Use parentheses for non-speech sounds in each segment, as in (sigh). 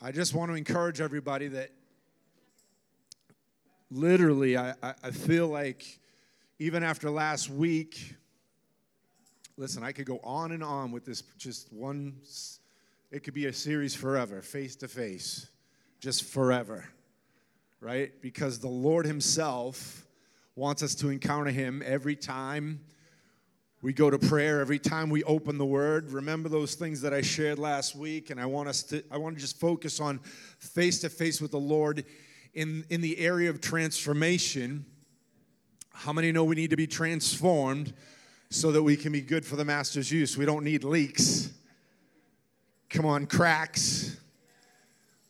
I just want to encourage everybody that literally, I, I, feel like even after last week, listen, I could go on and on with this just one, it could be a series forever, face to face, just forever, right? Because the Lord Himself wants us to encounter Him every time we go to prayer every time we open the word. Remember those things that i shared last week and i want us to i want to just focus on face to face with the lord in in the area of transformation. How many know we need to be transformed so that we can be good for the master's use? We don't need leaks come on cracks.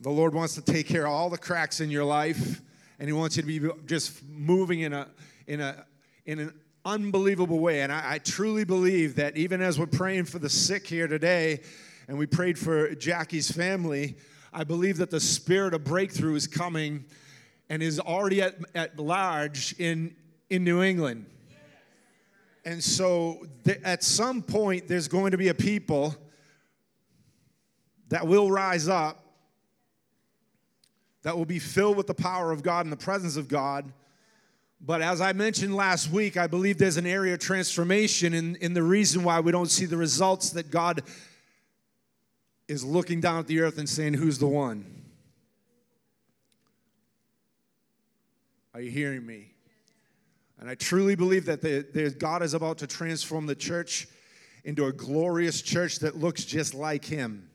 The lord wants to take care of all the cracks in your life and he wants you to be just moving in a in a in an unbelievable way. And I, I truly believe that even as we're praying for the sick here today and we prayed for jackie's family i believe that the spirit of breakthrough is coming and is already at, at large in in new england. And so th- at some point there's going to be a people that will rise up that will be filled with the power of God and the presence of God. But as I mentioned last week, I believe there's an area of transformation in, in the reason why we don't see the results that God is looking down at the earth and saying, Who's the one? Are you hearing me? And I truly believe that the, the, God is about to transform the church into a glorious church that looks just like Him.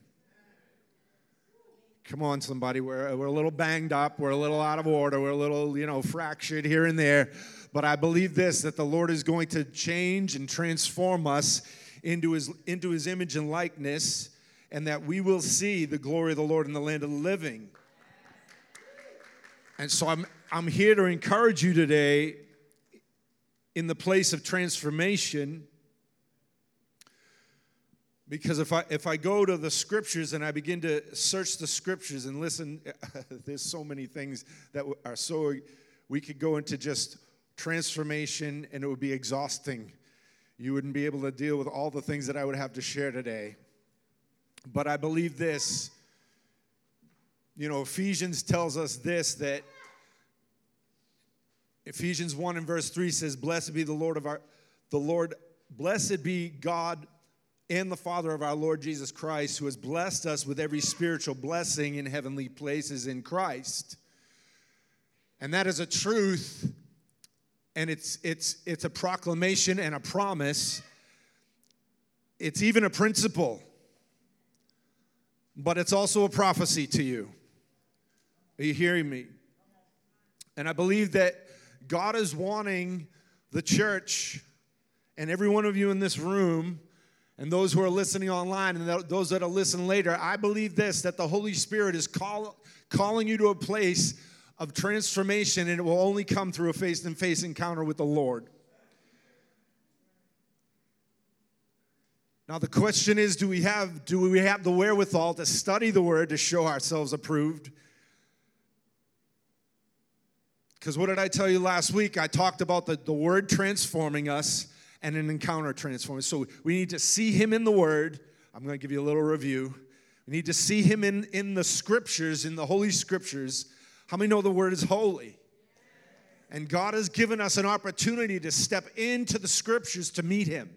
Come on, somebody. We're, we're a little banged up. We're a little out of order. We're a little, you know, fractured here and there. But I believe this that the Lord is going to change and transform us into his, into his image and likeness, and that we will see the glory of the Lord in the land of the living. And so I'm, I'm here to encourage you today in the place of transformation because if I if I go to the scriptures and I begin to search the scriptures and listen, (laughs) there's so many things that are so we could go into just transformation and it would be exhausting. You wouldn't be able to deal with all the things that I would have to share today. But I believe this. You know, Ephesians tells us this that Ephesians 1 and verse 3 says, Blessed be the Lord of our the Lord, blessed be God and the Father of our Lord Jesus Christ, who has blessed us with every spiritual blessing in heavenly places in Christ. And that is a truth, and it's, it's, it's a proclamation and a promise. It's even a principle, but it's also a prophecy to you. Are you hearing me? And I believe that God is wanting the church and every one of you in this room and those who are listening online and those that will listen later, I believe this that the Holy Spirit is call, calling you to a place of transformation, and it will only come through a face to face encounter with the Lord. Now the question is do we have do we have the wherewithal to study the word to show ourselves approved? Because what did I tell you last week? I talked about the, the word transforming us and an encounter transforming. So we need to see him in the word. I'm going to give you a little review. We need to see him in, in the scriptures, in the holy scriptures. How many know the word is holy? And God has given us an opportunity to step into the scriptures to meet him.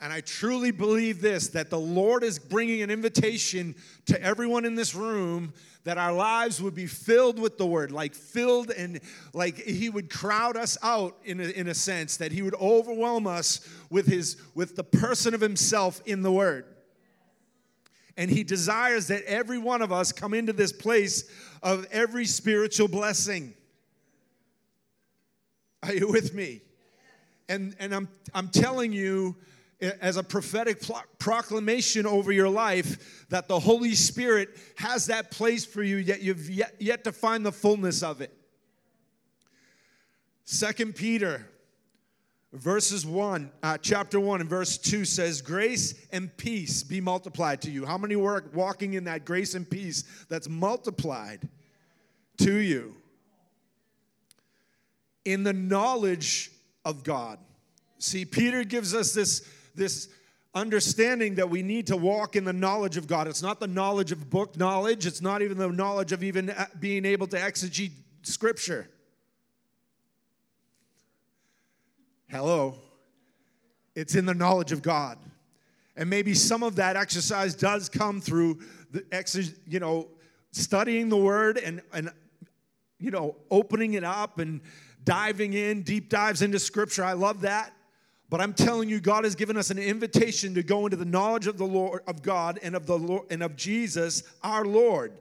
And I truly believe this that the Lord is bringing an invitation to everyone in this room that our lives would be filled with the word, like filled and like he would crowd us out in a, in a sense, that he would overwhelm us with his with the person of himself in the word. And he desires that every one of us come into this place of every spiritual blessing. Are you with me? And and I'm I'm telling you as a prophetic proclamation over your life that the Holy Spirit has that place for you, yet you've yet, yet to find the fullness of it. Second Peter, verses 1, uh, chapter 1 and verse 2 says, Grace and peace be multiplied to you. How many were walking in that grace and peace that's multiplied to you? In the knowledge of God. See, Peter gives us this, this understanding that we need to walk in the knowledge of God. It's not the knowledge of book knowledge, it's not even the knowledge of even uh, being able to exegete scripture. Hello. It's in the knowledge of God. And maybe some of that exercise does come through the exercise, you know, studying the word and and you know, opening it up and diving in, deep dives into scripture. I love that. But I'm telling you, God has given us an invitation to go into the knowledge of the Lord of God and of the Lord and of Jesus, our Lord,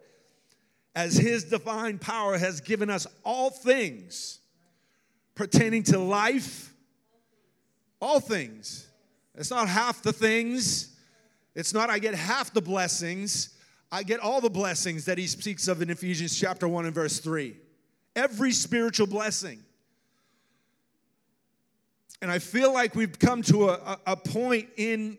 as his divine power has given us all things pertaining to life, all things. It's not half the things. It's not I get half the blessings. I get all the blessings that he speaks of in Ephesians chapter 1 and verse 3. Every spiritual blessing. And I feel like we've come to a, a, point in,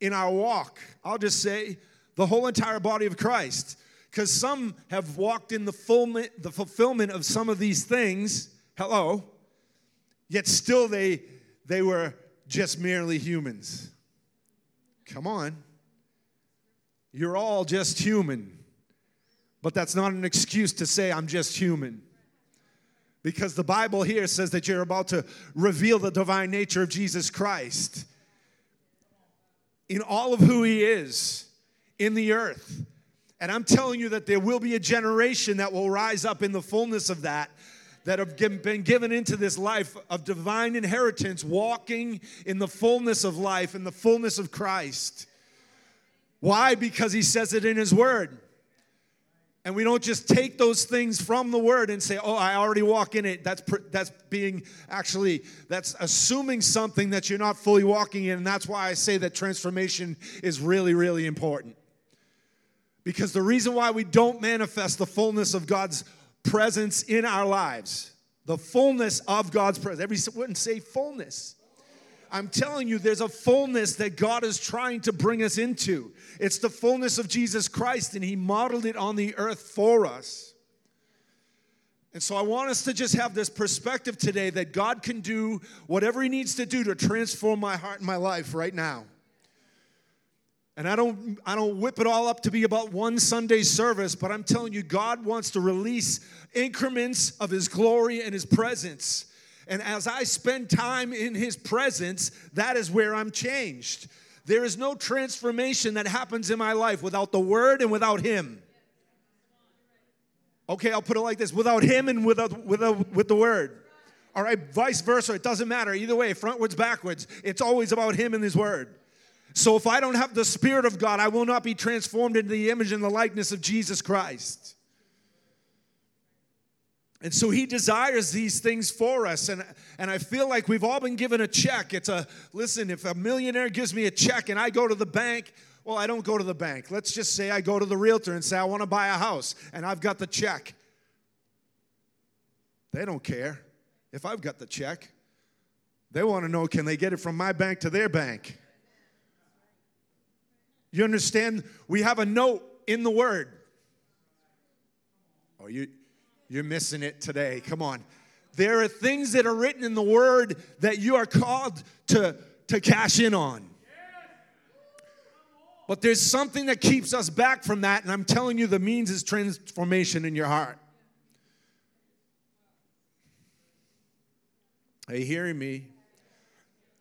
in our walk, I'll just say, the whole entire body of Christ. Because some have walked in the, fulfillment, the fulfillment of some of these things, hello, yet still they, they were just merely humans. Come on. You're all just human. But that's not an excuse to say, I'm just human because the Bible here says that you're about to reveal the divine nature of Jesus Christ in all of who he is in the earth. And I'm telling you that there will be a generation that will rise up in the fullness of that, that have been given into this life of divine inheritance, walking in the fullness of life, in the fullness of Christ. Why? Because he says it in his word. And we don't just take those things from the word and say, "Oh, I already walk in it." That's that's being actually that's assuming something that you're not fully walking in, and that's why I say that transformation is really really important. Because the reason why we don't manifest the fullness of God's presence in our lives, the fullness of God's presence. Every wouldn't say fullness. I'm telling you, there's a fullness that God is trying to bring us into. It's the fullness of Jesus Christ, and He modeled it on the earth for us. And so I want us to just have this perspective today that God can do whatever He needs to do to transform my heart and my life right now. And I don't, I don't whip it all up to be about one Sunday service, but I'm telling you, God wants to release increments of His glory and His presence and as I spend time in His presence, that is where I'm changed. There is no transformation that happens in my life without the Word and without Him. Okay, I'll put it like this without Him and without, without, with the Word. All right, vice versa, it doesn't matter. Either way, frontwards, backwards, it's always about Him and His Word. So if I don't have the Spirit of God, I will not be transformed into the image and the likeness of Jesus Christ. And so he desires these things for us. And, and I feel like we've all been given a check. It's a, listen, if a millionaire gives me a check and I go to the bank, well, I don't go to the bank. Let's just say I go to the realtor and say, I want to buy a house, and I've got the check. They don't care if I've got the check. They want to know can they get it from my bank to their bank? You understand? We have a note in the word. Oh, you you're missing it today. Come on. There are things that are written in the word that you are called to, to cash in on. But there's something that keeps us back from that, and I'm telling you, the means is transformation in your heart. Are you hearing me?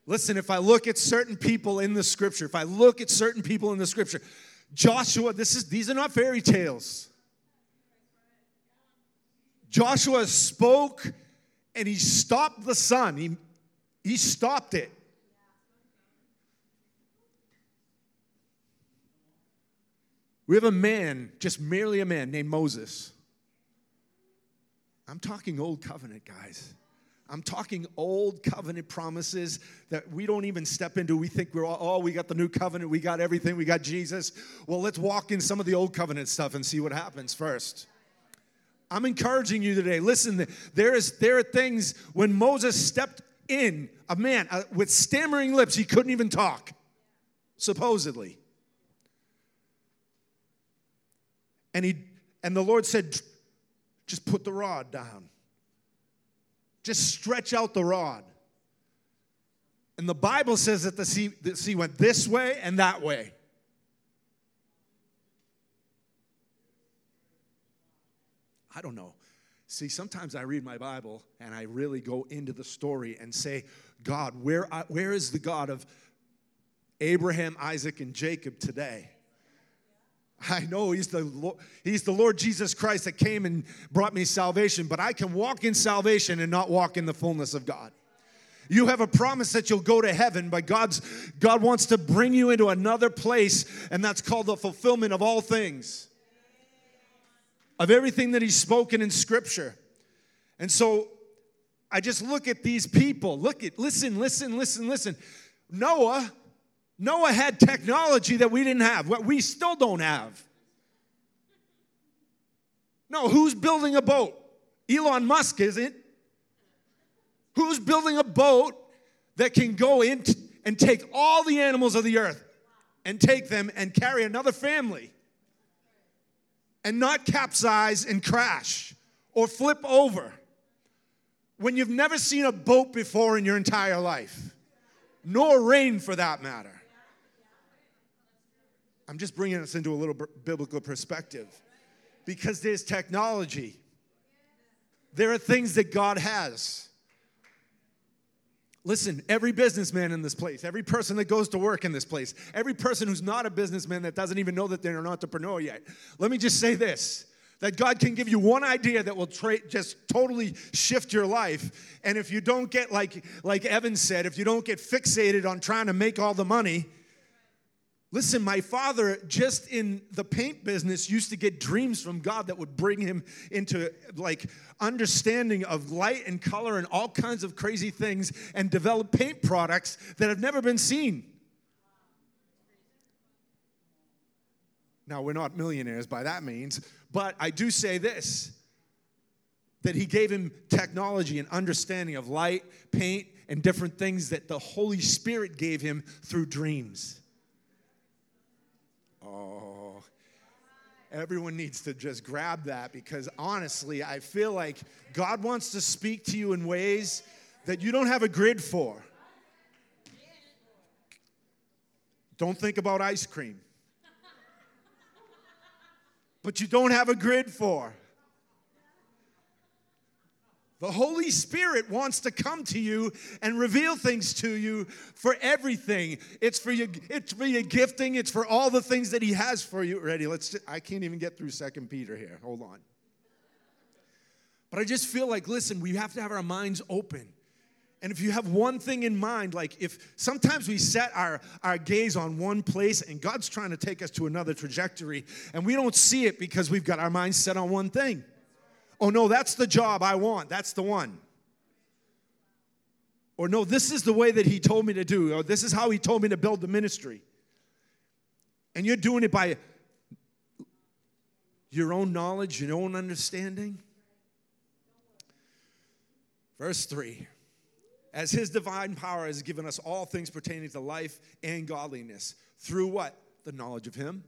Listen, if I look at certain people in the scripture, if I look at certain people in the scripture, Joshua, this is these are not fairy tales. Joshua spoke and he stopped the sun. He, he stopped it. We have a man, just merely a man named Moses. I'm talking old covenant, guys. I'm talking old covenant promises that we don't even step into. We think we're all, oh, we got the new covenant, we got everything, we got Jesus. Well, let's walk in some of the old covenant stuff and see what happens first. I'm encouraging you today. Listen, there is there are things when Moses stepped in, a man uh, with stammering lips, he couldn't even talk, supposedly. And he and the Lord said, just put the rod down. Just stretch out the rod. And the Bible says that the sea, the sea went this way and that way. I don't know. See, sometimes I read my Bible and I really go into the story and say, God, where, where is the God of Abraham, Isaac, and Jacob today? I know he's the, Lord, he's the Lord Jesus Christ that came and brought me salvation, but I can walk in salvation and not walk in the fullness of God. You have a promise that you'll go to heaven, but God's, God wants to bring you into another place, and that's called the fulfillment of all things, of everything that He's spoken in Scripture. And so I just look at these people. Look at, listen, listen, listen, listen. Noah Noah had technology that we didn't have, what we still don't have. No, who's building a boat? Elon Musk isn't. Who's building a boat that can go in and take all the animals of the earth and take them and carry another family and not capsize and crash or flip over when you've never seen a boat before in your entire life, nor rain for that matter? I'm just bringing us into a little biblical perspective because there's technology. There are things that God has. Listen, every businessman in this place, every person that goes to work in this place, every person who's not a businessman that doesn't even know that they're an entrepreneur yet, let me just say this that God can give you one idea that will tra- just totally shift your life. And if you don't get, like, like Evan said, if you don't get fixated on trying to make all the money, Listen, my father, just in the paint business, used to get dreams from God that would bring him into like understanding of light and color and all kinds of crazy things and develop paint products that have never been seen. Now, we're not millionaires by that means, but I do say this that he gave him technology and understanding of light, paint, and different things that the Holy Spirit gave him through dreams. Oh, everyone needs to just grab that because honestly, I feel like God wants to speak to you in ways that you don't have a grid for. Don't think about ice cream. But you don't have a grid for. The Holy Spirit wants to come to you and reveal things to you for everything. It's for your, it's for your gifting. It's for all the things that He has for you. Ready? Let's. I can't even get through Second Peter here. Hold on. But I just feel like, listen, we have to have our minds open. And if you have one thing in mind, like if sometimes we set our, our gaze on one place and God's trying to take us to another trajectory, and we don't see it because we've got our minds set on one thing. Oh, no, that's the job I want. That's the one. Or no, this is the way that he told me to do. Or this is how he told me to build the ministry. And you're doing it by your own knowledge, your own understanding. Verse 3 As his divine power has given us all things pertaining to life and godliness, through what? The knowledge of him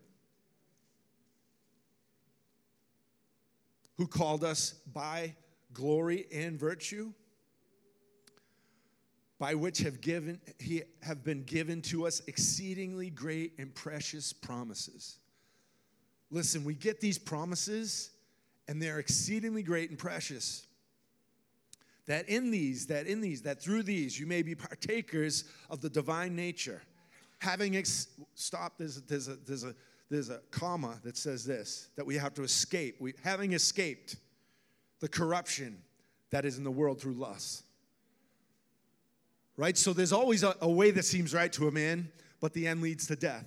who called us by glory and virtue by which have given he have been given to us exceedingly great and precious promises. Listen we get these promises and they're exceedingly great and precious. That in these that in these that through these you may be partakers of the divine nature. Having ex- stop there's, there's a there's a there's a comma that says this that we have to escape. We, having escaped the corruption that is in the world through lust. Right? So there's always a, a way that seems right to a man, but the end leads to death.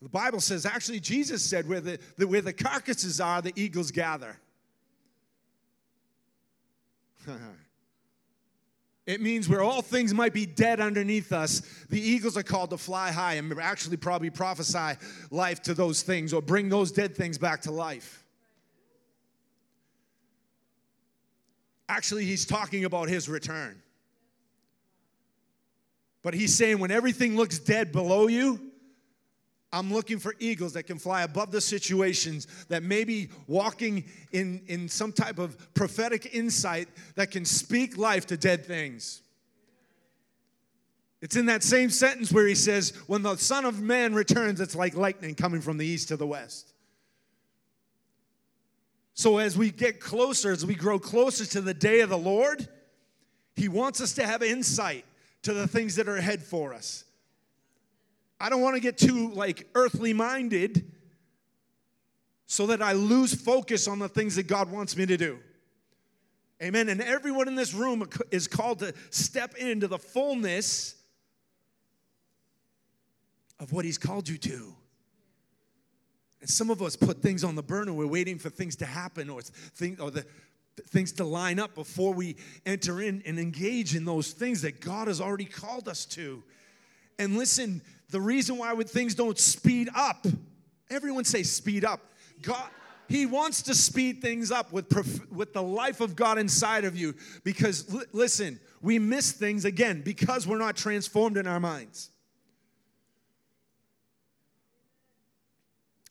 The Bible says, actually, Jesus said, where the, the where the carcasses are, the eagles gather. (laughs) It means where all things might be dead underneath us, the eagles are called to fly high and actually probably prophesy life to those things or bring those dead things back to life. Actually, he's talking about his return. But he's saying when everything looks dead below you, I'm looking for eagles that can fly above the situations, that may be walking in, in some type of prophetic insight that can speak life to dead things. It's in that same sentence where he says, When the Son of Man returns, it's like lightning coming from the east to the west. So, as we get closer, as we grow closer to the day of the Lord, He wants us to have insight to the things that are ahead for us. I don't want to get too like earthly minded so that I lose focus on the things that God wants me to do. Amen. And everyone in this room is called to step into the fullness of what He's called you to. And some of us put things on the burner. We're waiting for things to happen or, thing, or the, things to line up before we enter in and engage in those things that God has already called us to. And listen, the reason why things don't speed up, everyone say speed up. God, He wants to speed things up with, with the life of God inside of you. Because l- listen, we miss things again because we're not transformed in our minds.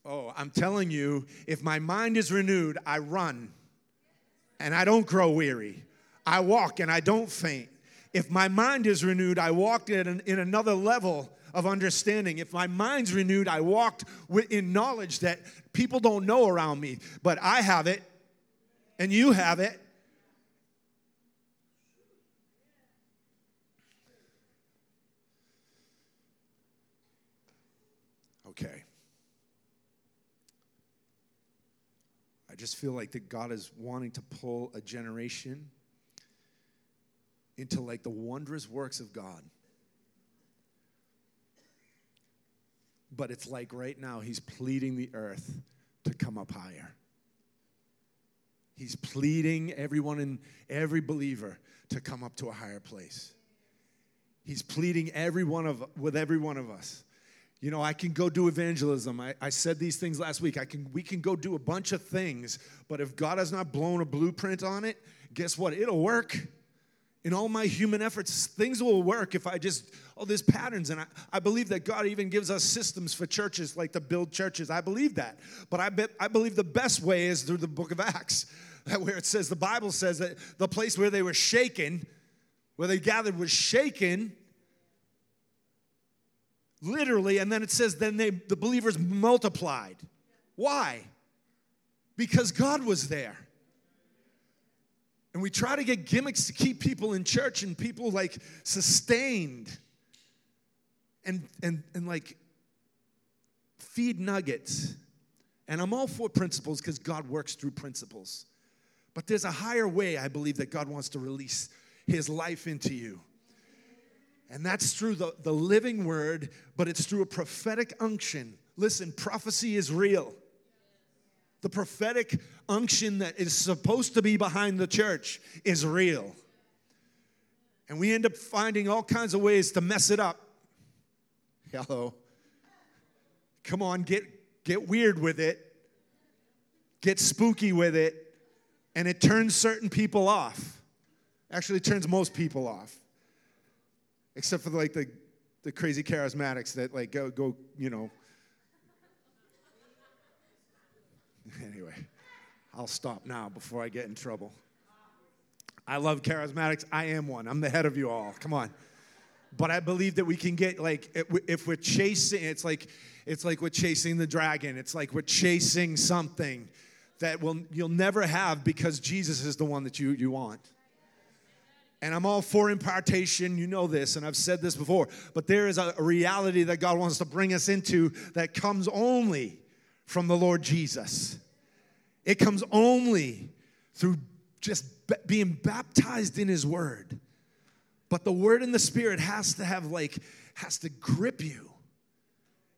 Oh, I'm telling you, if my mind is renewed, I run and I don't grow weary. I walk and I don't faint. If my mind is renewed, I walked in, in another level of understanding. If my mind's renewed, I walked in knowledge that people don't know around me, but I have it and you have it. Okay. I just feel like that God is wanting to pull a generation into like the wondrous works of God. But it's like right now, He's pleading the earth to come up higher. He's pleading everyone and every believer to come up to a higher place. He's pleading every one of with every one of us you know, I can go do evangelism. I, I said these things last week. I can, we can go do a bunch of things, but if God has not blown a blueprint on it, guess what? It'll work. In all my human efforts, things will work if I just, oh, there's patterns. And I, I believe that God even gives us systems for churches, like to build churches. I believe that. But I, I believe the best way is through the book of Acts, (laughs) where it says, the Bible says that the place where they were shaken, where they gathered was shaken literally, and then it says, then they, the believers multiplied. Why? Because God was there. And we try to get gimmicks to keep people in church and people like sustained and, and, and like feed nuggets. And I'm all for principles because God works through principles. But there's a higher way, I believe, that God wants to release His life into you. And that's through the, the living word, but it's through a prophetic unction. Listen, prophecy is real. The prophetic unction that is supposed to be behind the church is real. And we end up finding all kinds of ways to mess it up. Hello. Come on, get, get weird with it, get spooky with it, and it turns certain people off. Actually, turns most people off except for like the, the crazy charismatics that like go, go, you know. (laughs) Anyway, I'll stop now before I get in trouble. I love charismatics. I am one. I'm the head of you all. Come on. But I believe that we can get like if we're chasing, it's like it's like we're chasing the dragon. It's like we're chasing something that will you'll never have because Jesus is the one that you you want. And I'm all for impartation, you know this, and I've said this before, but there is a reality that God wants to bring us into that comes only from the Lord Jesus. It comes only through just being baptized in His Word. But the Word and the Spirit has to have, like, has to grip you.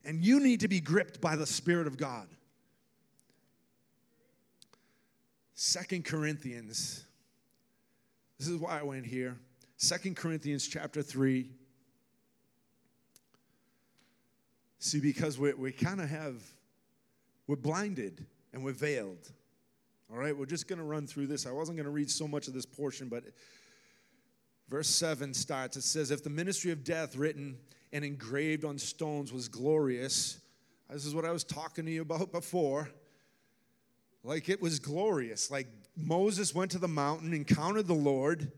And you need to be gripped by the Spirit of God. Second Corinthians this is why I went here. Second Corinthians chapter 3. See, because we, we kind of have, we're blinded and we're veiled. All right, we're just going to run through this. I wasn't going to read so much of this portion, but verse 7 starts. It says, If the ministry of death written and engraved on stones was glorious, this is what I was talking to you about before. Like it was glorious. Like Moses went to the mountain, encountered the Lord,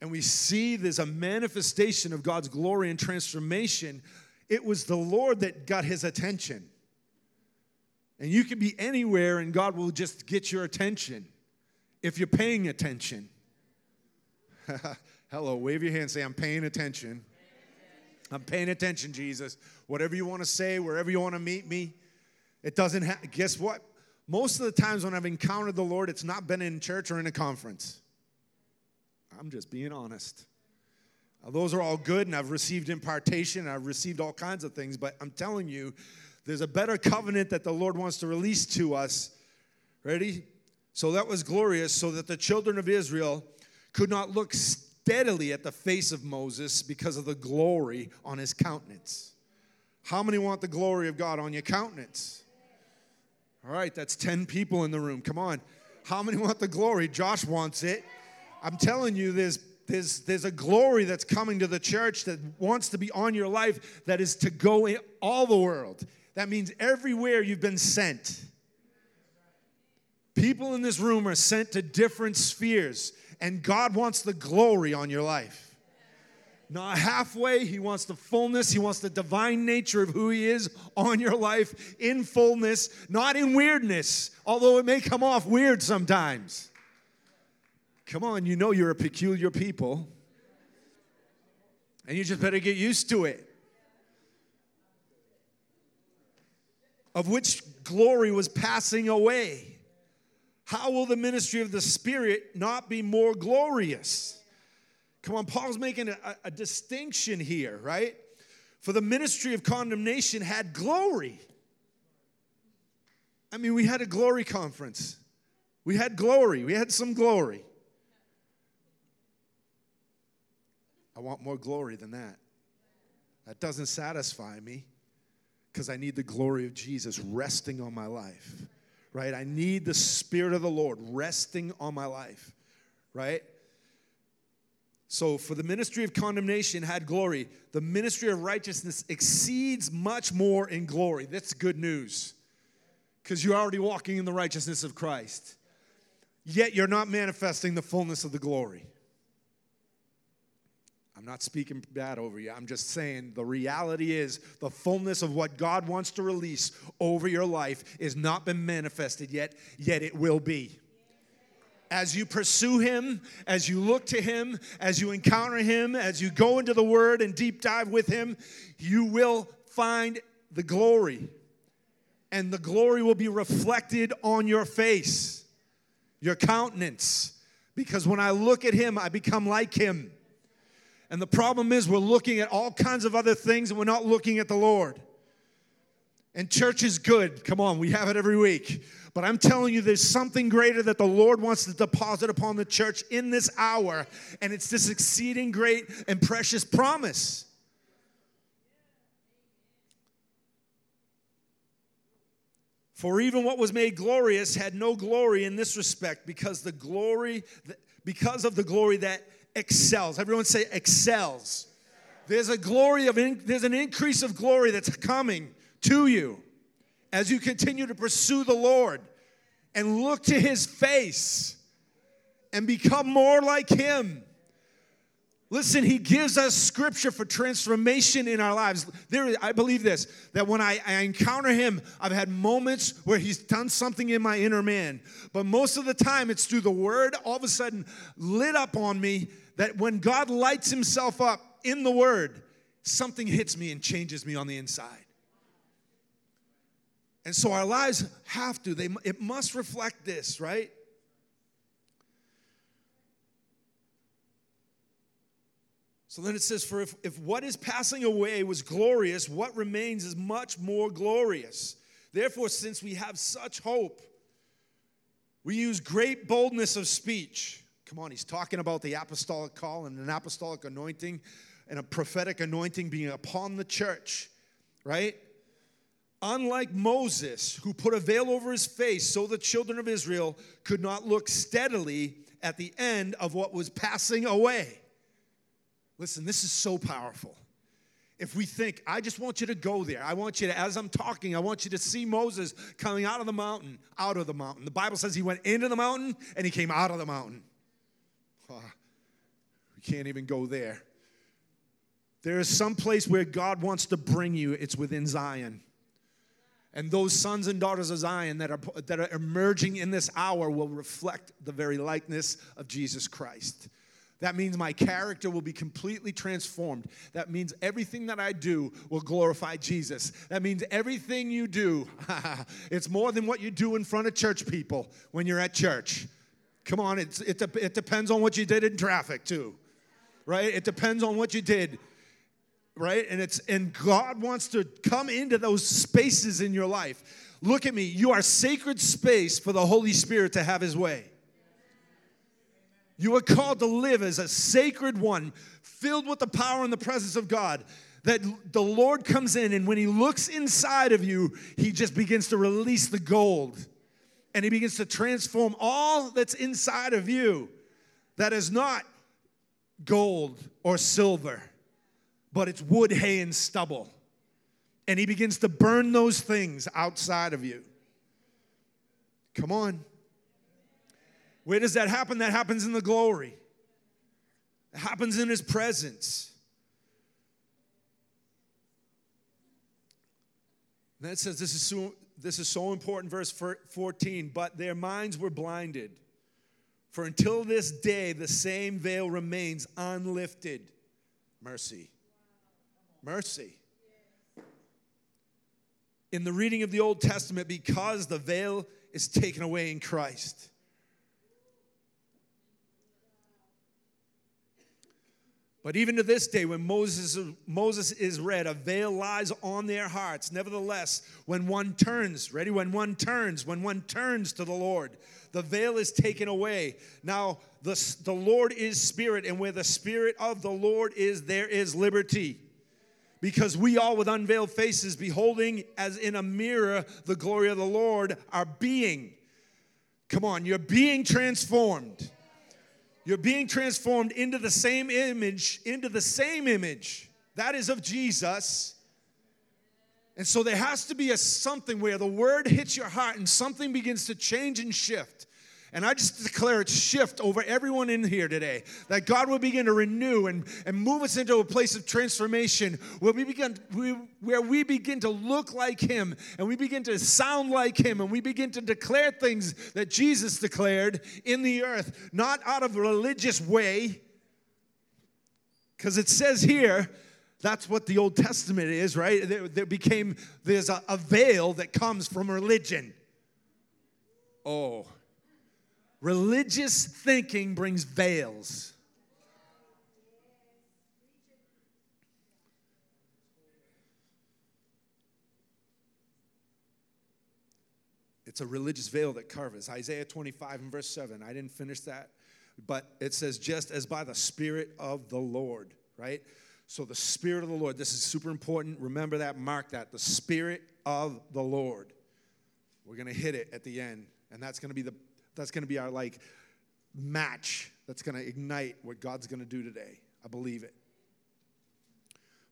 and we see there's a manifestation of God's glory and transformation. It was the Lord that got his attention. And you can be anywhere and God will just get your attention if you're paying attention. (laughs) Hello, wave your hand, say, I'm paying attention. I'm paying attention, Jesus. Whatever you want to say, wherever you want to meet me, it doesn't have, guess what? Most of the times when I've encountered the Lord, it's not been in church or in a conference. I'm just being honest. Now, those are all good, and I've received impartation, I've received all kinds of things, but I'm telling you, there's a better covenant that the Lord wants to release to us. Ready? So that was glorious, so that the children of Israel could not look steadily at the face of Moses because of the glory on his countenance. How many want the glory of God on your countenance? All right, that's 10 people in the room. Come on. How many want the glory? Josh wants it. I'm telling you, there's there's, there's a glory that's coming to the church that wants to be on your life that is to go in all the world. That means everywhere you've been sent. People in this room are sent to different spheres, and God wants the glory on your life. Not halfway, He wants the fullness, He wants the divine nature of who He is on your life in fullness, not in weirdness, although it may come off weird sometimes. Come on, you know you're a peculiar people, and you just better get used to it. Of which glory was passing away. How will the ministry of the Spirit not be more glorious? Come on, Paul's making a, a, distinction here, right? For the ministry of condemnation had glory. I mean, we had a glory conference. We had glory. We had some glory. I want more glory than that. That doesn't satisfy me because I need the glory of Jesus resting on my life, right? I need the Spirit of the Lord resting on my life, right? So, for the ministry of condemnation had glory, the ministry of righteousness exceeds much more in glory. That's good news because you're already walking in the righteousness of Christ, yet you're not manifesting the fullness of the glory. I'm not speaking bad over you. I'm just saying the reality is the fullness of what God wants to release over your life is not been manifested yet, yet it will be. As you pursue Him, as you look to Him, as you encounter Him, as you go into the Word and deep dive with Him, you will find the glory. And the glory will be reflected on your face, your countenance. Because when I look at Him, I become like Him. And the problem is, we're looking at all kinds of other things and we're not looking at the Lord. And church is good. Come on, we have it every week. But I'm telling you, there's something greater that the Lord wants to deposit upon the church in this hour. And it's this exceeding great and precious promise. For even what was made glorious had no glory in this respect because the glory because of the glory that excels. Everyone say excels. There's a glory of there's an increase of glory that's coming to you as you continue to pursue the Lord and look to his face and become more like him. Listen, he gives us scripture for transformation in our lives. There, I believe this that when I, I, encounter him, I've had moments where he's done something in my inner man. But most of the time, it's through the word, all of a sudden, lit up on me that when God lights himself up in the word, something hits me and changes me on the inside. And so our lives have to, they, it must reflect this, right? So then it says, For if, if what is passing away was glorious, what remains is much more glorious. Therefore, since we have such hope, we use great boldness of speech. Come on, he's talking about the apostolic call and an apostolic anointing and a prophetic anointing being upon the church, right? Unlike Moses, who put a veil over his face so the children of Israel could not look steadily at the end of what was passing away. Listen, this is so powerful. If we think, I just want you to go there. I want you to, as I'm talking, I want you to see Moses coming out of the mountain, out of the mountain. The Bible says he went into the mountain and he came out of the mountain. Oh, we can't even go there. There is some place where God wants to bring you, it's within Zion. And those sons and daughters of Zion that are, that are emerging in this hour will reflect the very likeness of Jesus Christ. That means my character will be completely transformed. That means everything that I do will glorify Jesus. That means everything you do, (laughs) it's more than what you do in front of church people when you're at church. Come on, it's, it, it depends on what you did in traffic, too, right? It depends on what you did right? And it's and God wants to come into those spaces in your life. Look at me, you are sacred space for the Holy Spirit to have his way. You are called to live as a sacred one, filled with the power and the presence of God. That the Lord comes in, and when He looks inside of you, He just begins to release the gold. And He begins to transform all that's inside of you that is not gold or silver but it's wood, hay, and stubble. And he begins to burn those things outside of you. Come on. Where does that happen? That happens in the glory, it happens in his presence. That says this is so, this is so important, verse 14. But their minds were blinded. For until this day, the same veil remains unlifted. Mercy. Mercy. In the reading of the Old Testament, because the veil is taken away in Christ. But even to this day, when Moses, Moses is read, a veil lies on their hearts. Nevertheless, when one turns, ready? When one turns, when one turns to the Lord, the veil is taken away. Now, the, the Lord is spirit, and where the spirit of the Lord is, there is liberty because we all with unveiled faces beholding as in a mirror the glory of the Lord are being. Come on, you're being transformed. You're being transformed into the same image, into the same image. That is of Jesus. And so there has to be a something where the word hits your heart and something begins to change and shift. And I just declare it shift over everyone in here today. That God will begin to renew and, and move us into a place of transformation where we begin we, where we begin to look like Him and we begin to sound like Him and we begin to declare things that Jesus declared in the earth, not out of a religious way. Because it says here, that's what the Old Testament is, right? There, there became, there's a, a veil that comes from religion. Oh, Religious thinking brings veils. It's a religious veil that covers. Isaiah 25 and verse 7. I didn't finish that, but it says, just as by the Spirit of the Lord, right? So the Spirit of the Lord, this is super important. Remember that, mark that. The Spirit of the Lord. We're going to hit it at the end, and that's going to be the that's going to be our like match that's going to ignite what God's going to do today. I believe it.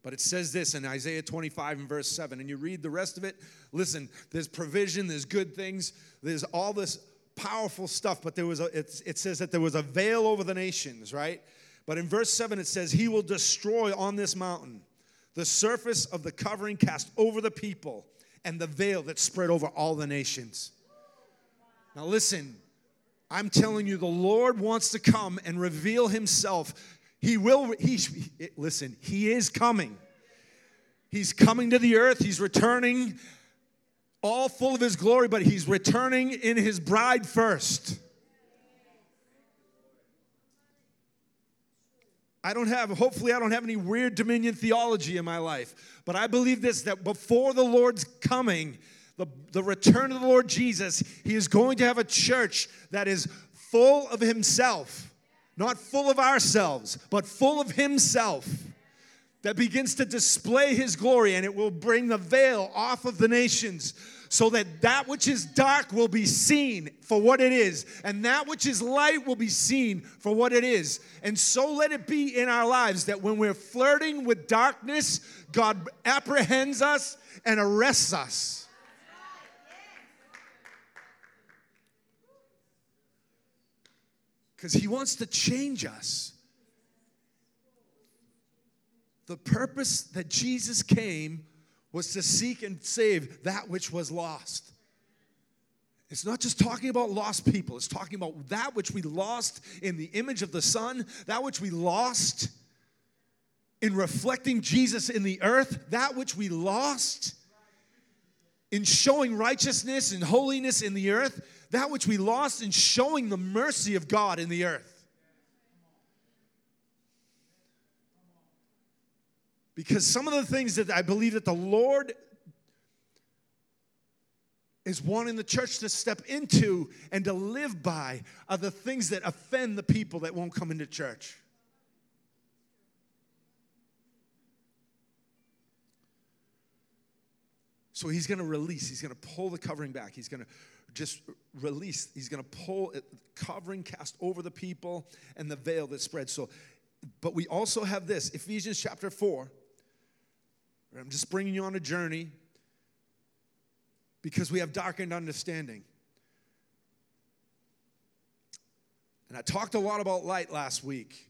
But it says this in Isaiah 25 and verse 7, and you read the rest of it. Listen, there's provision, there's good things, there's all this powerful stuff, but there was a, it, it says that there was a veil over the nations, right? But in verse 7, it says, He will destroy on this mountain the surface of the covering cast over the people and the veil that spread over all the nations. Now, listen, I'm telling you, the Lord wants to come and reveal himself. He will, he, listen, he is coming. He's coming to the earth, he's returning all full of his glory, but he's returning in his bride first. I don't have, hopefully, I don't have any weird dominion theology in my life, but I believe this that before the Lord's coming, the, the return of the Lord Jesus, he is going to have a church that is full of himself, not full of ourselves, but full of himself. that begins to display his glory, and it will bring the veil off of the nations so that that which is dark will be seen for what it is, and that which is light will be seen for what it is. And so let it be in our lives that when we're flirting with darkness, God apprehends us and arrests us. Because he wants to change us. The purpose that Jesus came was to seek and save that which was lost. It's not just talking about lost people, it's talking about that which we lost in the image of the Son, that which we lost in reflecting Jesus in the earth, that which we lost in showing righteousness and holiness in the earth, that which we lost in showing the mercy of God in the earth. Because some of the things that I believe that the Lord is wanting the church to step into and to live by are the things that offend the people that won't come into church. So he's going to release, he's going to pull the covering back. He's going to just release, he's going to pull it, covering cast over the people and the veil that spreads. So, but we also have this Ephesians chapter 4. I'm just bringing you on a journey because we have darkened understanding. And I talked a lot about light last week.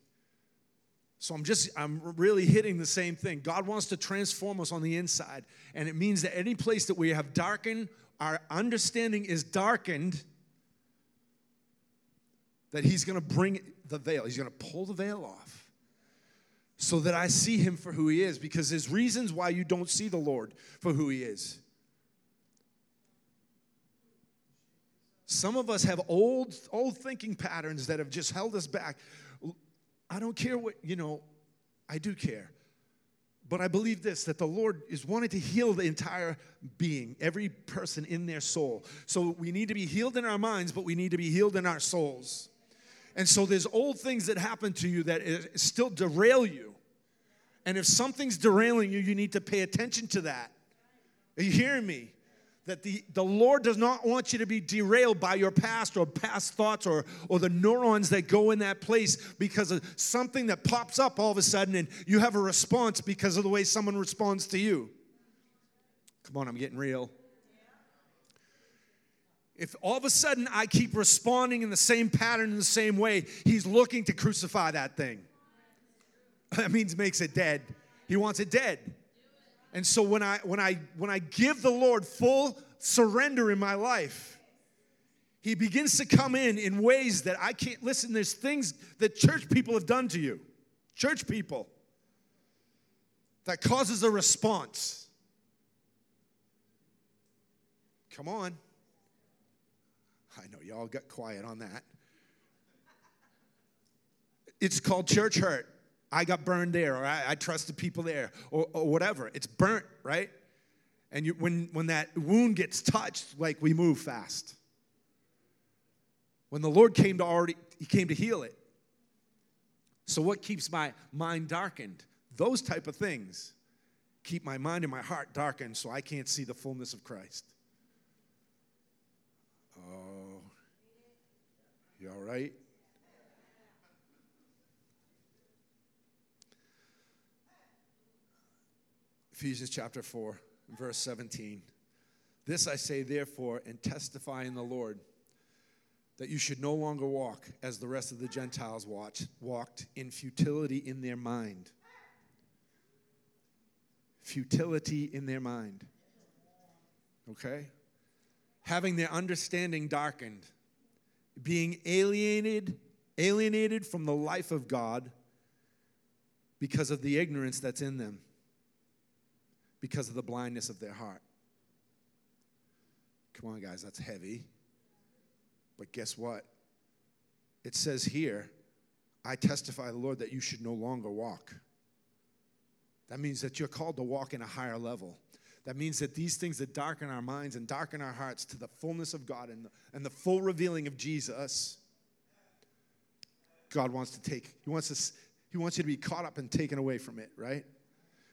So I'm just, I'm really hitting the same thing. God wants to transform us on the inside. And it means that any place that we have darkened, our understanding is darkened, that He's gonna bring the veil, He's gonna pull the veil off so that I see him for who he is because there's reasons why you don't see the Lord for who he is. Some of us have old old thinking patterns that have just held us back. I don't care what, you know, I do care. But I believe this that the Lord is wanting to heal the entire being, every person in their soul. So we need to be healed in our minds, but we need to be healed in our souls. And so there's old things that happen to you that still derail you. And if something's derailing you, you need to pay attention to that. Are you hearing me? That the, the Lord does not want you to be derailed by your past or past thoughts or, or the neurons that go in that place because of something that pops up all of a sudden and you have a response because of the way someone responds to you. Come on, I'm getting real if all of a sudden I keep responding in the same pattern in the same way, he's looking to crucify that thing. (laughs) That means makes it dead. He wants it dead. And so when I when I when I give the Lord full surrender in my life, he begins to come in in ways that I can't listen. There's things that church people have done to you, church people, that causes a response. Come on. I know y'all got quiet on that. It's called church hurt. I got burned there, or I, I trusted people there, or, or, whatever. It's burnt, right? And you, when, when that wound gets touched, like we move fast. When the Lord came to already, He came to heal it. So what keeps my mind darkened? Those type of things keep my mind and my heart darkened so I can't see the fullness of Christ. Oh, you all right? Ephesians chapter 4, verse 17. This I say, therefore, and testify in the Lord, that you should no longer walk as the rest of the Gentiles watch, walked in futility in their mind. Futility in their mind. Okay? Having their understanding darkened being alienated, alienated from the life of God because of the ignorance that's in them, because of the blindness of their heart. Come on, guys, that's heavy. But guess what? It says here, I testify the Lord that you should no longer walk. That means that you're called to walk in a higher level. That means that these things that darken our minds and darken our hearts to the fullness of God and the, and the full revealing of Jesus, God wants to take. He wants us, He wants you to be caught up and taken away from it, right?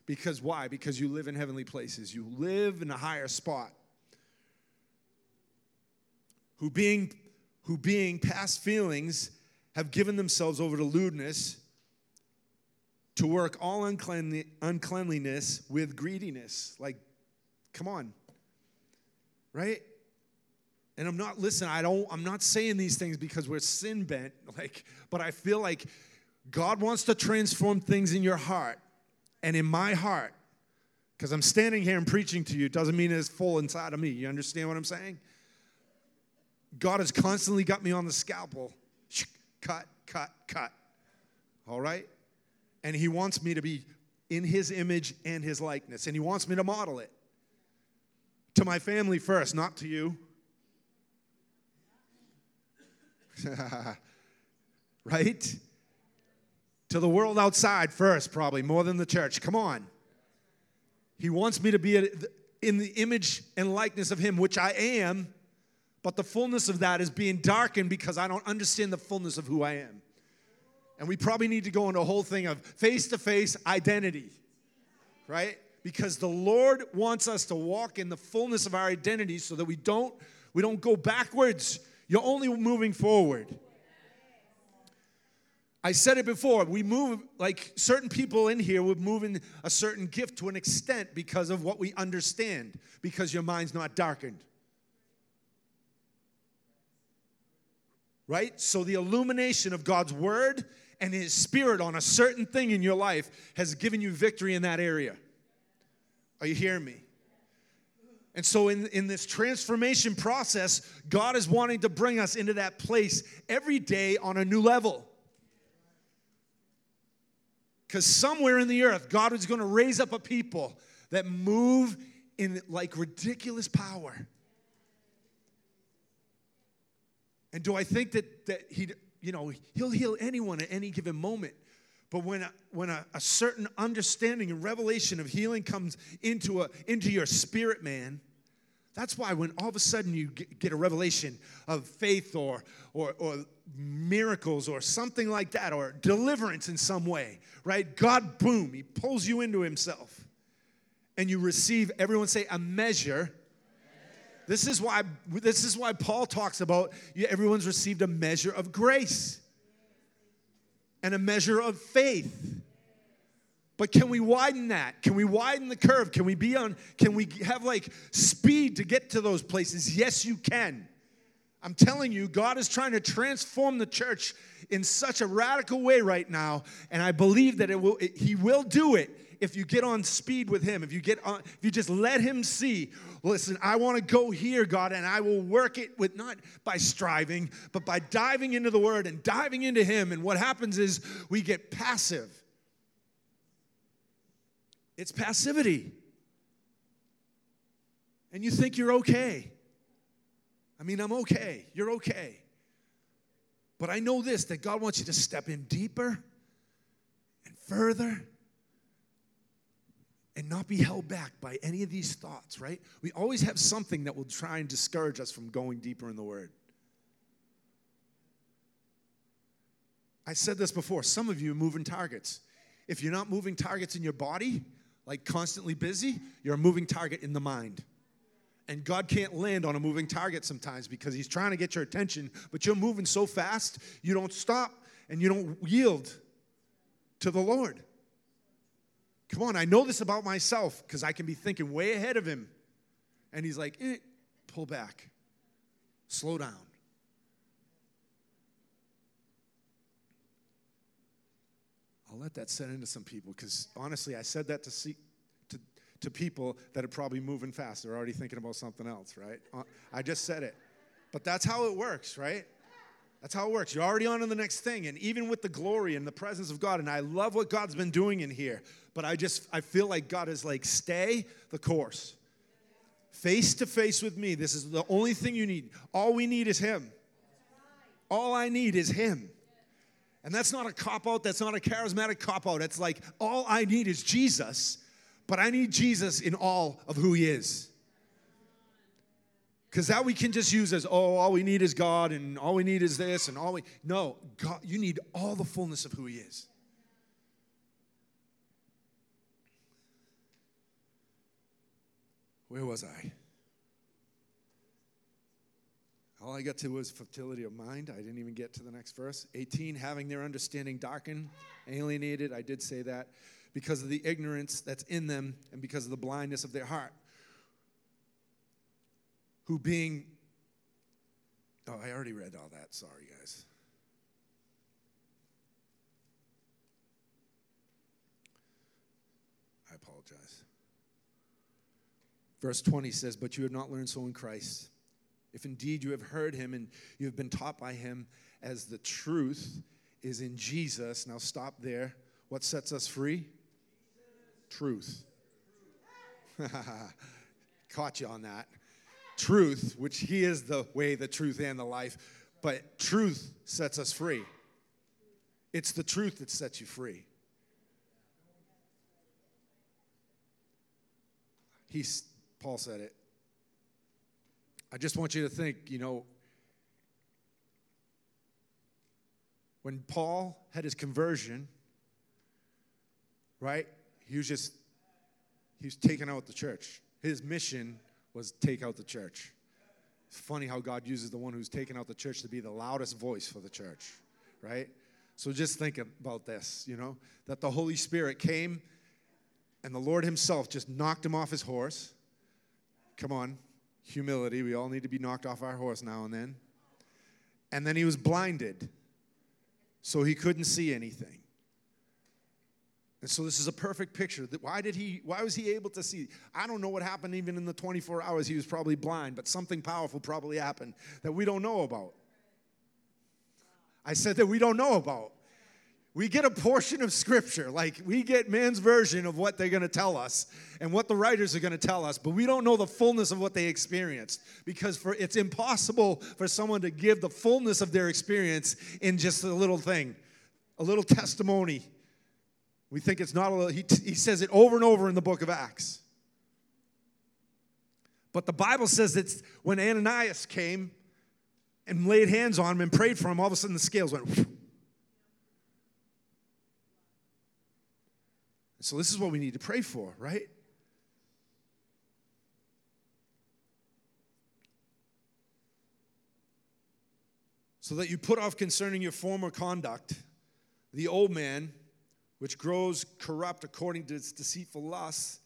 Because why? Because you live in heavenly places. You live in a higher spot. Who being who being past feelings have given themselves over to lewdness to work all uncleanliness with greediness. Like, come on. Right? And I'm not listen, I don't I'm not saying these things because we're sin bent, (laughs) like, but I feel like God wants to transform things in your heart and in my heart. Because I'm standing here and preaching to you doesn't mean it's full inside of me. You understand what I'm saying? God has constantly got me on the scalpel. Cut, cut, cut. All right? And He wants me to be in His image and His likeness. And He wants me to model it to my family first, not to you. (laughs) right? To the world outside first, probably, more than the church. Come on. He wants me to be in the image and likeness of Him, which I am, but the fullness of that is being darkened because I don't understand the fullness of who I am. And we probably need to go into a whole thing of face to face identity, right? Because the Lord wants us to walk in the fullness of our identity so that we don't we don't go backwards. You're only moving forward. I said it before, we move like certain people in here would move in a certain gift to an extent because of what we understand, because your mind's not darkened. Right? So the illumination of God's word and his spirit on a certain thing in your life has given you victory in that area. Are you hearing me? And so, in, in this transformation process, God is wanting to bring us into that place every day on a new level. Because somewhere in the earth, God is going to raise up a people that move in like ridiculous power. And do I think that, that he, you know, he'll heal anyone at any given moment? But when, a, when a, a certain understanding and revelation of healing comes into, a, into your spirit, man, that's why when all of a sudden you get a revelation of faith or, or, or miracles or something like that, or deliverance in some way, right? God, boom, He pulls you into Himself. And you receive, everyone say, a measure. This is why, this is why Paul talks about everyone's received a measure of grace and a measure of faith. But can we widen that? Can we widen the curve? Can we be on, can we have like speed to get to those places? Yes, you can. I'm telling you, God is trying to transform the church in such a radical way right now, and I believe that it will, it, He will do it if you get on speed with Him. If you get on, if you just let Him see. Listen, I want to go here, God, and I will work it with not by striving, but by diving into the Word and diving into Him. And what happens is we get passive. It's passivity. And you think you're okay. I mean, I'm okay. You're okay. But I know this that God wants you to step in deeper and further and not be held back by any of these thoughts, right? We always have something that will try and discourage us from going deeper in the Word. I said this before some of you are moving targets. If you're not moving targets in your body, like constantly busy, you're a moving target in the mind. And God can't land on a moving target sometimes because He's trying to get your attention, but you're moving so fast, you don't stop and you don't yield to the Lord. Come on, I know this about myself because I can be thinking way ahead of Him. And He's like, eh, pull back, slow down. I'll let that set into some people because honestly, I said that to see to, to people that are probably moving fast. They're already thinking about something else, right? Uh, I just said it. But that's how it works, right? That's how it works. You're already on to the next thing. And even with the glory and the presence of God, and I love what God's been doing in here, but I just I feel like God is like, stay the course. Face to face with me. This is the only thing you need. All we need is Him. All I need is Him. And that's not a cop out, that's not a charismatic cop out. It's like, all I need is Jesus, but I need Jesus in all of who he is. Because that we can just use as, oh, all we need is God and all we need is this and all we. No, God, you need all the fullness of who He is. Where was I? All I got to was fertility of mind. I didn't even get to the next verse. 18, having their understanding darkened, alienated. I did say that because of the ignorance that's in them and because of the blindness of their heart. Who being, oh, I already read all that. Sorry, guys. I apologize. Verse 20 says, But you have not learned so in Christ. If indeed you have heard him and you have been taught by him as the truth is in Jesus. Now stop there. What sets us free? Truth. (laughs) Caught you on that. Truth, which he is the way, the truth, and the life. But truth sets us free. It's the truth that sets you free. He's, Paul said it. I just want you to think, you know, when Paul had his conversion, right? He was just, he was taking out the church. His mission was take out the church. It's funny how God uses the one who's taken out the church to be the loudest voice for the church, right? So just think about this, you know, that the Holy Spirit came and the Lord Himself just knocked him off his horse. Come on, humility. We all need to be knocked off our horse now and then. And then he was blinded, so he couldn't see anything. And so this is a perfect picture. Why did he why was he able to see? I don't know what happened even in the 24 hours he was probably blind, but something powerful probably happened that we don't know about. I said that we don't know about. We get a portion of scripture, like we get man's version of what they're going to tell us and what the writers are going to tell us, but we don't know the fullness of what they experienced because for it's impossible for someone to give the fullness of their experience in just a little thing, a little testimony. We think it's not a little, he, he says it over and over in the book of Acts. But the Bible says that when Ananias came and laid hands on him and prayed for him, all of a sudden the scales went. So, this is what we need to pray for, right? So that you put off concerning your former conduct the old man, which grows corrupt according to its deceitful lusts,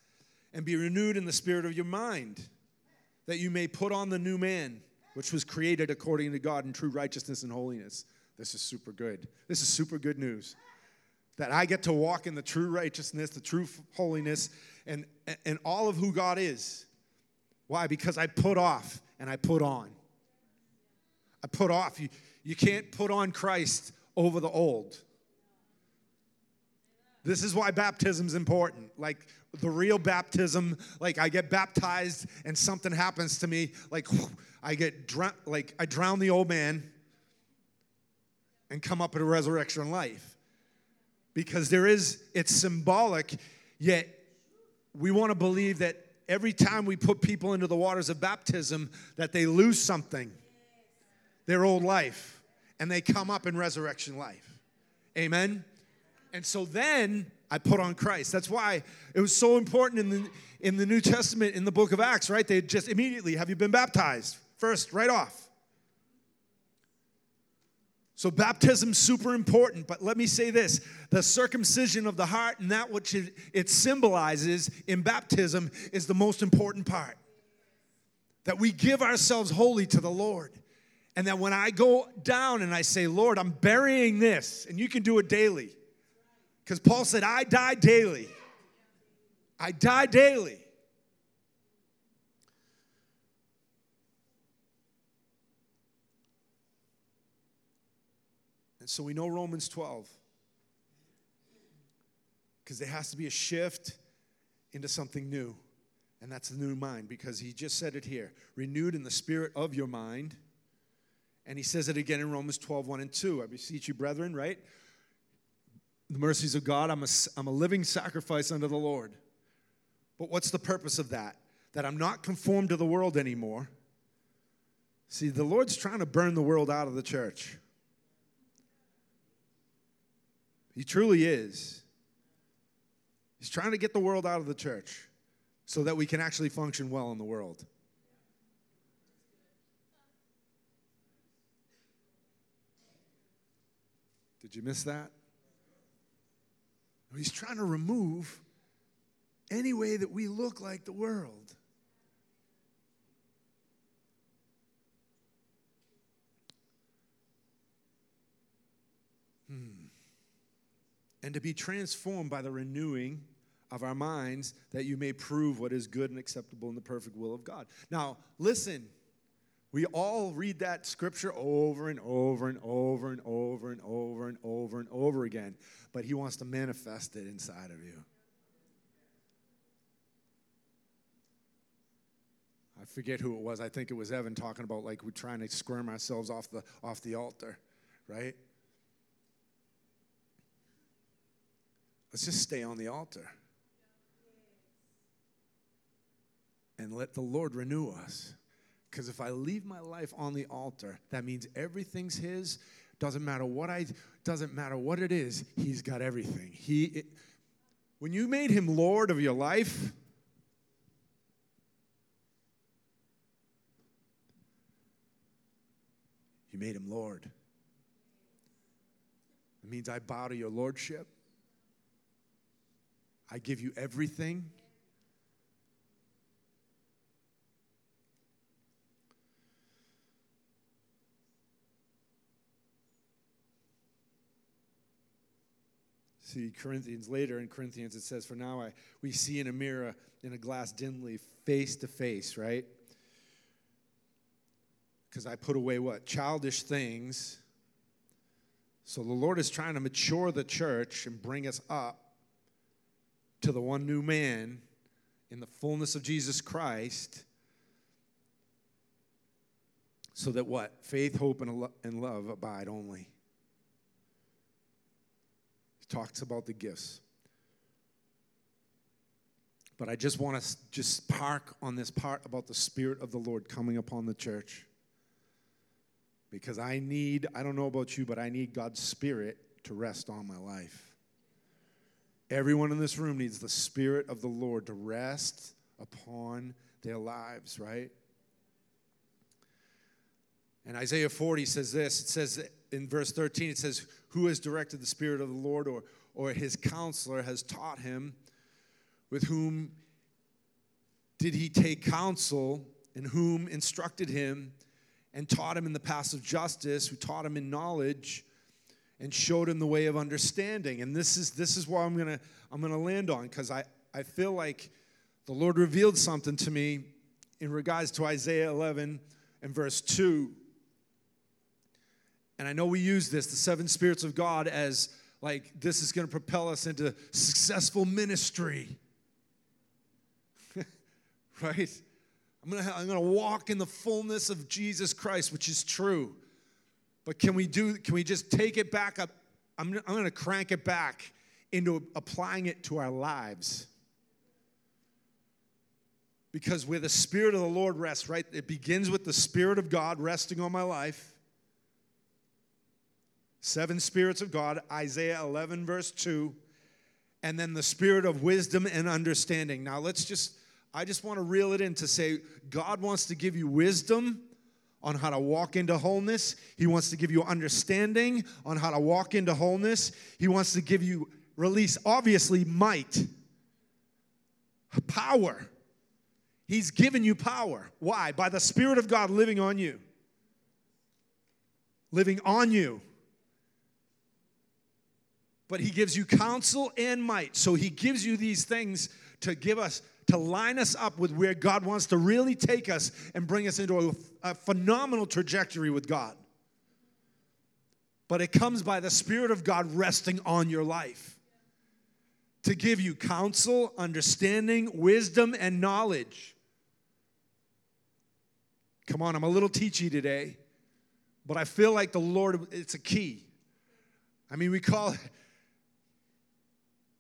and be renewed in the spirit of your mind, that you may put on the new man, which was created according to God in true righteousness and holiness. This is super good. This is super good news that I get to walk in the true righteousness, the true holiness, and, and all of who God is. Why? Because I put off and I put on. I put off. You, you can't put on Christ over the old. This is why baptism is important. Like the real baptism, like I get baptized and something happens to me, like I get dr- like I drown the old man and come up in a resurrection life because there is, it's symbolic, yet we want to believe that every time we put people into the waters of baptism, that they lose something, their old life, and they come up in resurrection life. Amen? And so then I put on Christ. That's why it was so important in the, in the New Testament, in the book of Acts, right? They just immediately, have you been baptized? First, right off. So baptism's super important, but let me say this, the circumcision of the heart and that which it, it symbolizes in baptism is the most important part. That we give ourselves wholly to the Lord. And that when I go down and I say, Lord, I'm burying this, and you can do it daily. Because Paul said, I die daily. I die daily. And so we know Romans 12. Because there has to be a shift into something new. And that's the new mind, because he just said it here renewed in the spirit of your mind. And he says it again in Romans 12, 1 and 2. I beseech you, brethren, right? The mercies of God, I'm a, I'm a living sacrifice unto the Lord. But what's the purpose of that? That I'm not conformed to the world anymore. See, the Lord's trying to burn the world out of the church. He truly is. He's trying to get the world out of the church. so that we can actually function well in the world. Did you miss that? He's trying to remove any way that we look like the world. And to be transformed by the renewing of our minds that you may prove what is good and acceptable in the perfect will of God. Now, listen. We all read that scripture over and over and over and over and over and over and over again, but He wants to manifest it inside of you. I forget who it was. I think it was Evan talking about like we're trying to squirm ourselves off the off the altar, right? Let's just stay on the altar. And let the Lord renew us. Because if I leave my life on the altar, that means everything's His. Doesn't matter what I doesn't matter what it is, He's got everything. He it, when you made Him Lord of your life, you made Him Lord. It means I bow to your lordship. I give you everything. See, Corinthians later in Corinthians it says, For now I, we see in a mirror, in a glass dimly, face to face, right? Because I put away what? Childish things. So the Lord is trying to mature the church and bring us up to the one new man in the fullness of Jesus Christ. So that what? Faith, hope, and love abide only He talks about the gifts. But I just want to just park on this part about the Spirit of the Lord coming upon the church. Because I need, I don't know about you, but I need God's Spirit to rest on my life. Everyone in this room needs the Spirit of the Lord to rest upon their lives, right? And Isaiah 40 says this it says in verse 13, it says, Who has directed the Spirit of the Lord, or, or his counselor has taught him? With whom did he take counsel, and whom instructed him, and taught him in the paths of justice, who taught him in knowledge, and showed him the way of understanding? And this is, this is where I'm to I'm gonna land on, because I, I feel like the Lord revealed something to me in regards to Isaiah 11 and verse 2 and I know we use this, the seven spirits of God, as like this is going to propel us into successful ministry. (laughs) right? I'm going to I'm going to walk in the fullness of Jesus Christ, which is true. But can we do can we just take it back up? I'm, I'm going to crank it back into applying it to our lives. Because where the Spirit of the Lord rests, right? It begins with the Spirit of God resting on my life. Seven spirits of God, Isaiah 11, verse 2, and then the spirit of wisdom and understanding. Now, let's just, I just want to reel it in to say God wants to give you wisdom on how to walk into wholeness. He wants to give you understanding on how to walk into wholeness. He wants to give you release, obviously, might, power. He's given you power. Why? By the Spirit of God living on you. Living on you but he gives you counsel and might. So he gives you these things to give us, to line us up with where God wants to really take us and bring us into a, a phenomenal trajectory with God. But it comes by the Spirit of God resting on your life to give you counsel, understanding, wisdom, and knowledge. Come on, I'm a little teachy today, but I feel like the Lord, it's a key. I mean, we call it,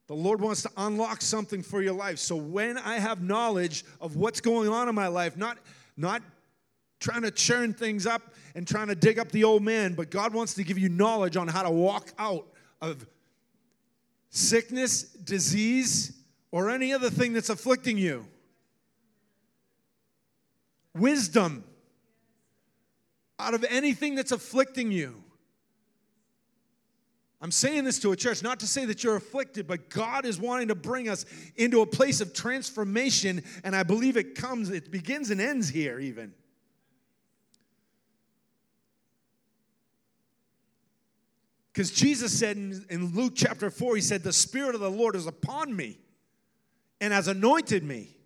the Lord wants to unlock something for your life. So when I have knowledge of what's going on in my life, not, not trying to churn things up and trying to dig up the old man, but God wants to give you knowledge on how to walk out of sickness, disease, or any other thing that's afflicting you. wisdom out of anything that's afflicting you. I'm saying this to a church not to say that you're afflicted, but God is wanting to bring us into a place of transformation, and I believe it comes, it begins and ends here, even. Because Jesus said in, in Luke chapter 4, He said, The Spirit of the Lord is upon me and has anointed me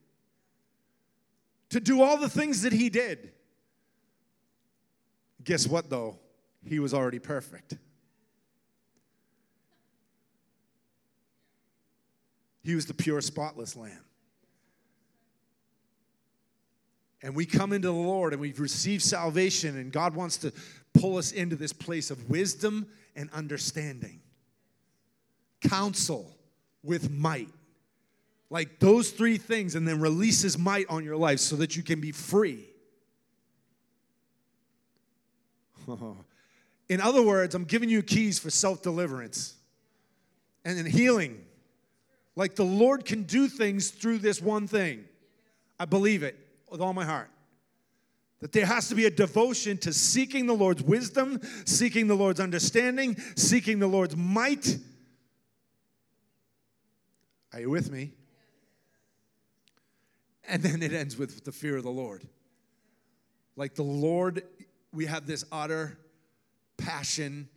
to do all the things that He did. Guess what, though? He was already perfect. He was the pure, spotless lamb. And we come into the Lord and we've received salvation, and God wants to pull us into this place of wisdom and understanding, counsel with might. Like those three things, and then releases might on your life so that you can be free. (laughs) In other words, I'm giving you keys for self deliverance and in healing like the Lord can do things through this one thing. I believe it with all my heart. That there has to be a devotion to seeking the Lord's wisdom, seeking the Lord's understanding, seeking the Lord's might. Are you with me? And then it ends with the fear of the Lord. Like the Lord, we have this utter passion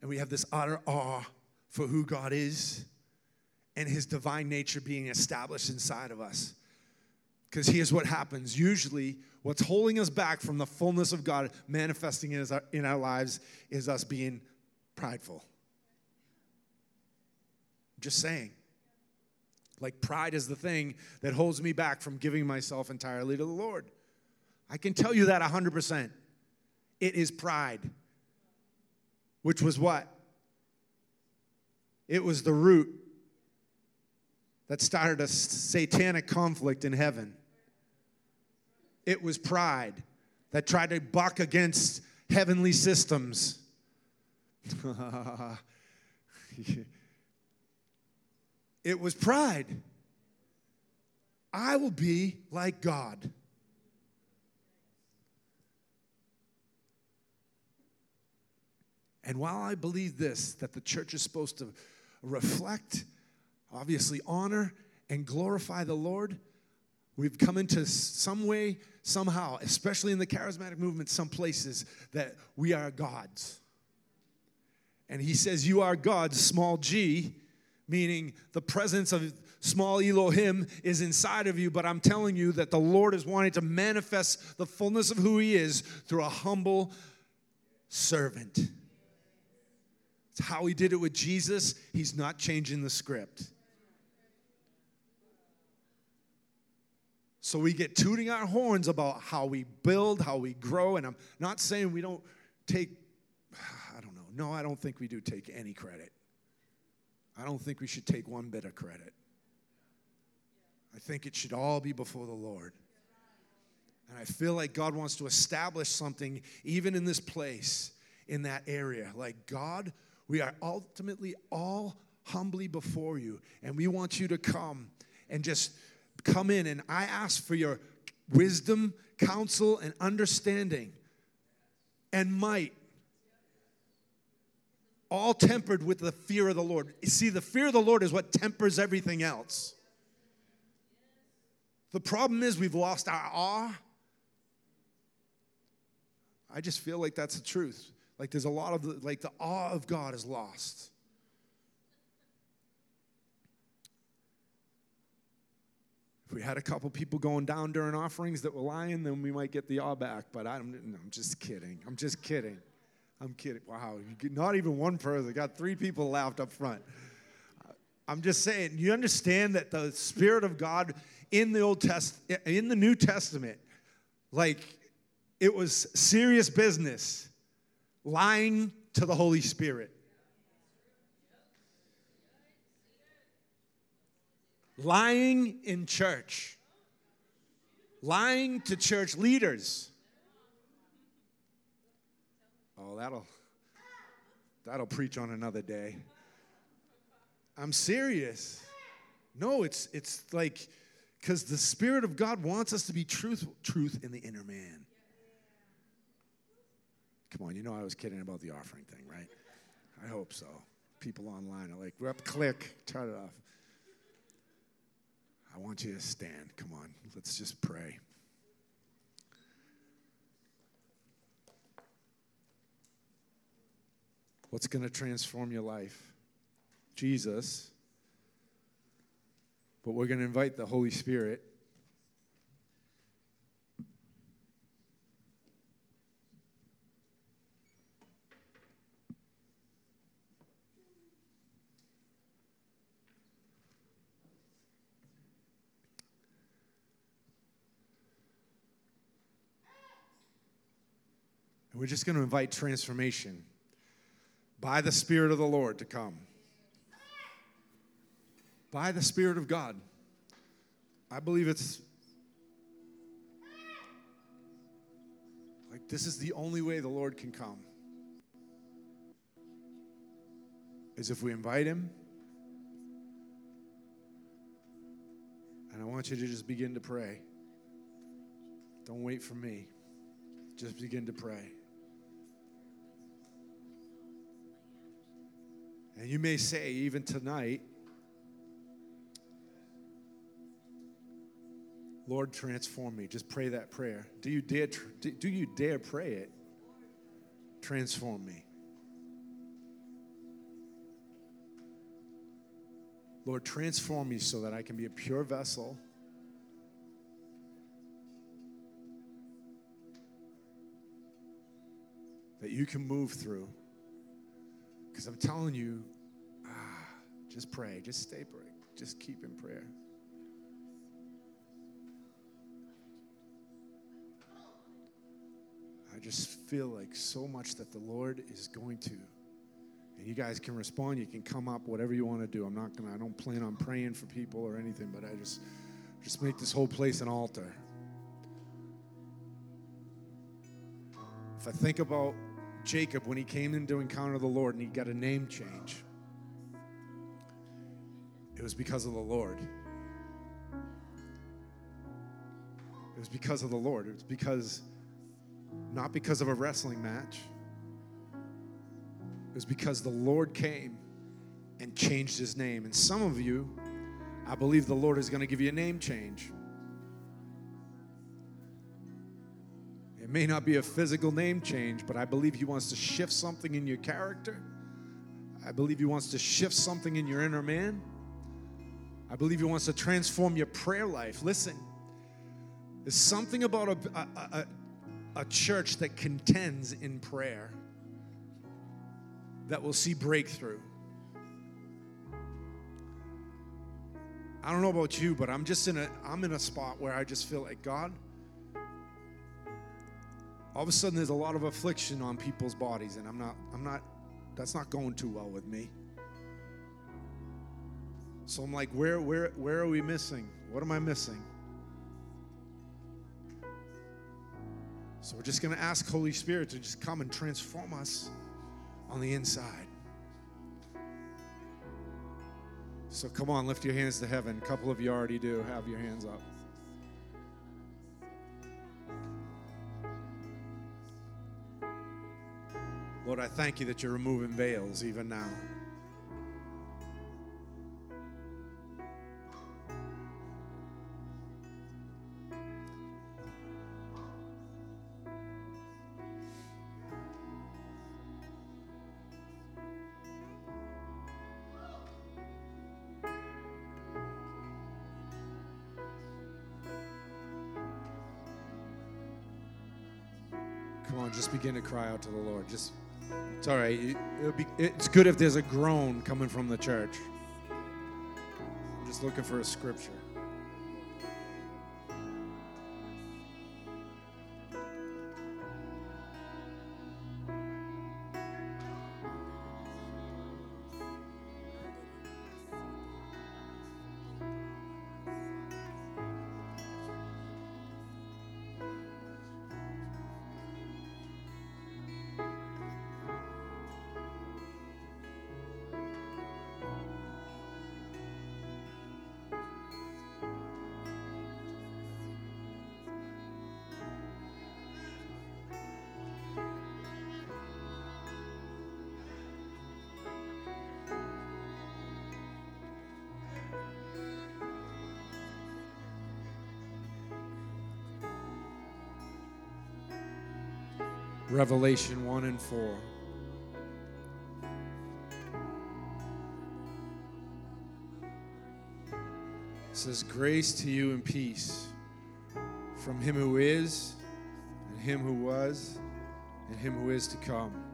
and we have this utter awe for who God is and his divine nature being established inside of us. Because here's what happens usually, what's holding us back from the fullness of God manifesting in our, in our lives is us being prideful. Just saying. Like, pride is the thing that holds me back from giving myself entirely to the Lord. I can tell you that 100%. It is pride, which was what? It was the root that started a satanic conflict in heaven. It was pride that tried to buck against heavenly systems. (laughs) it was pride. I will be like God. And while I believe this, that the church is supposed to reflect obviously honor and glorify the Lord. We've come into some way, somehow, especially in the charismatic movement, some places that we are gods. And he says, You are gods, small g, meaning the presence of small Elohim is inside of you. But I'm telling you that the Lord is wanting to manifest the fullness of who he is through a humble servant. It's how he did it with Jesus. He's not changing the script. So we get tooting our horns about how we build, how we grow, and I'm not saying we don't take, (sighs) I don't know. No, I don't think we do take any credit. I don't think we should take one bit of credit. I think it should all be before the Lord. And I feel like God wants to establish something even in this place, in that area. Like, God, we are ultimately all humbly before you, and we want you to come and just come in and I ask for your wisdom, counsel, and understanding and might. All tempered with the fear of the Lord. You see, the fear of the Lord is what tempers everything else. The problem is we've lost our awe. I just feel like that's the truth. Like there's a lot of the, like the awe of God is lost. We had a couple people going down during offerings that were lying, then we might get the awe back. But I'm, no, I'm just kidding. I'm just kidding. I'm kidding. Wow, not even one person. Got three people laughed up front. I'm just saying, you understand that the Spirit of God in the Old Test, in the New Testament, like it was serious business, lying to the Holy Spirit. Lying in church, lying to church leaders. Oh, that'll that'll preach on another day. I'm serious. No, it's it's like Because the Spirit of God wants us to be truth, truth in the inner man. Come on, you know I was kidding about the offering thing, right? I hope so. People online are like, rep, click, turn it off. I want you to stand. Come on, let's just pray. What's going to transform your life? Jesus. But we're going to invite the Holy Spirit. We're just going to invite transformation by the Spirit of the Lord to come. By the Spirit of God. I believe it's like this is the only way the Lord can come. Is if we invite Him. And I want you to just begin to pray. Don't wait for me. Just begin to pray. And you may say, even tonight, Lord, transform me. Just pray that prayer. Do you dare, do you dare pray it? Transform me. Lord, transform me so that I can be a pure vessel. That you can move through. Because I'm telling you, ah, just pray, just stay pray, just keep in prayer. I just feel like so much that the Lord is going to. And you guys can respond, you can come up, whatever you want to do. I'm not gonna, I don't plan on praying for people or anything, but I just just make this whole place an altar. If I think about Jacob when he came in to encounter the Lord and he got a name change. It was because of the Lord. It was because of the Lord. It was because, not because of a wrestling match. It was because the Lord came and changed his name. And some of you, I believe the Lord is going to give you a name change. May not be a physical name change, but I believe He wants to shift something in your character. I believe He wants to shift something in your inner man. I believe He wants to transform your prayer life. Listen, there's something about a, a, a, a church that contends in prayer that will see breakthrough. I don't know about you, but I'm just in a I'm in a spot where I just feel like God, all of a sudden there's a lot of affliction on people's bodies and i'm not i'm not that's not going too well with me. So i'm like where where where are we missing? What am i missing? So we're just going to ask holy spirit to just come and transform us on the inside. So come on lift your hands to heaven. A couple of you already do. Have your hands up Lord, I thank you that you're removing veils even now. Come on, just begin to cry out to the Lord. Just it's all right. It, be, it's good if there's a groan coming from the church. I'm just looking for a scripture. Revelation 1 and 4. It says, Grace to you and peace from him who is, and him who was, and him who is to come,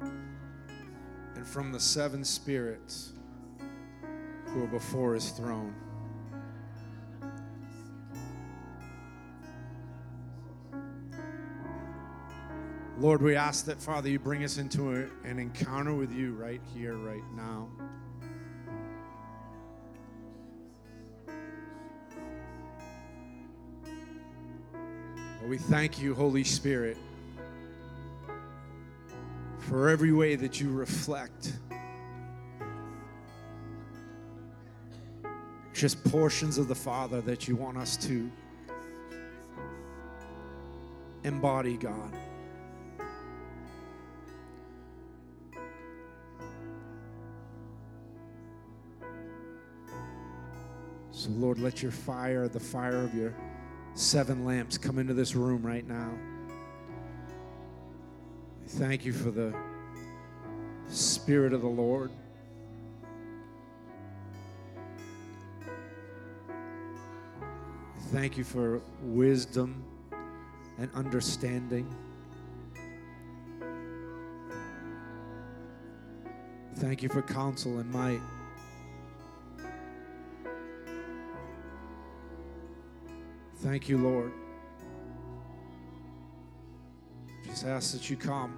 and from the seven spirits who are before his throne. Lord, we ask that, Father, you bring us into a, an encounter with you right here, right now. Lord, we thank you, Holy Spirit, for every way that you reflect just portions of the Father that you want us to embody, God. Lord, let your fire, the fire of your seven lamps, come into this room right now. Thank you for the Spirit of the Lord. Thank you for wisdom and understanding. Thank you for counsel and might. Thank you, Lord. Just ask that you come.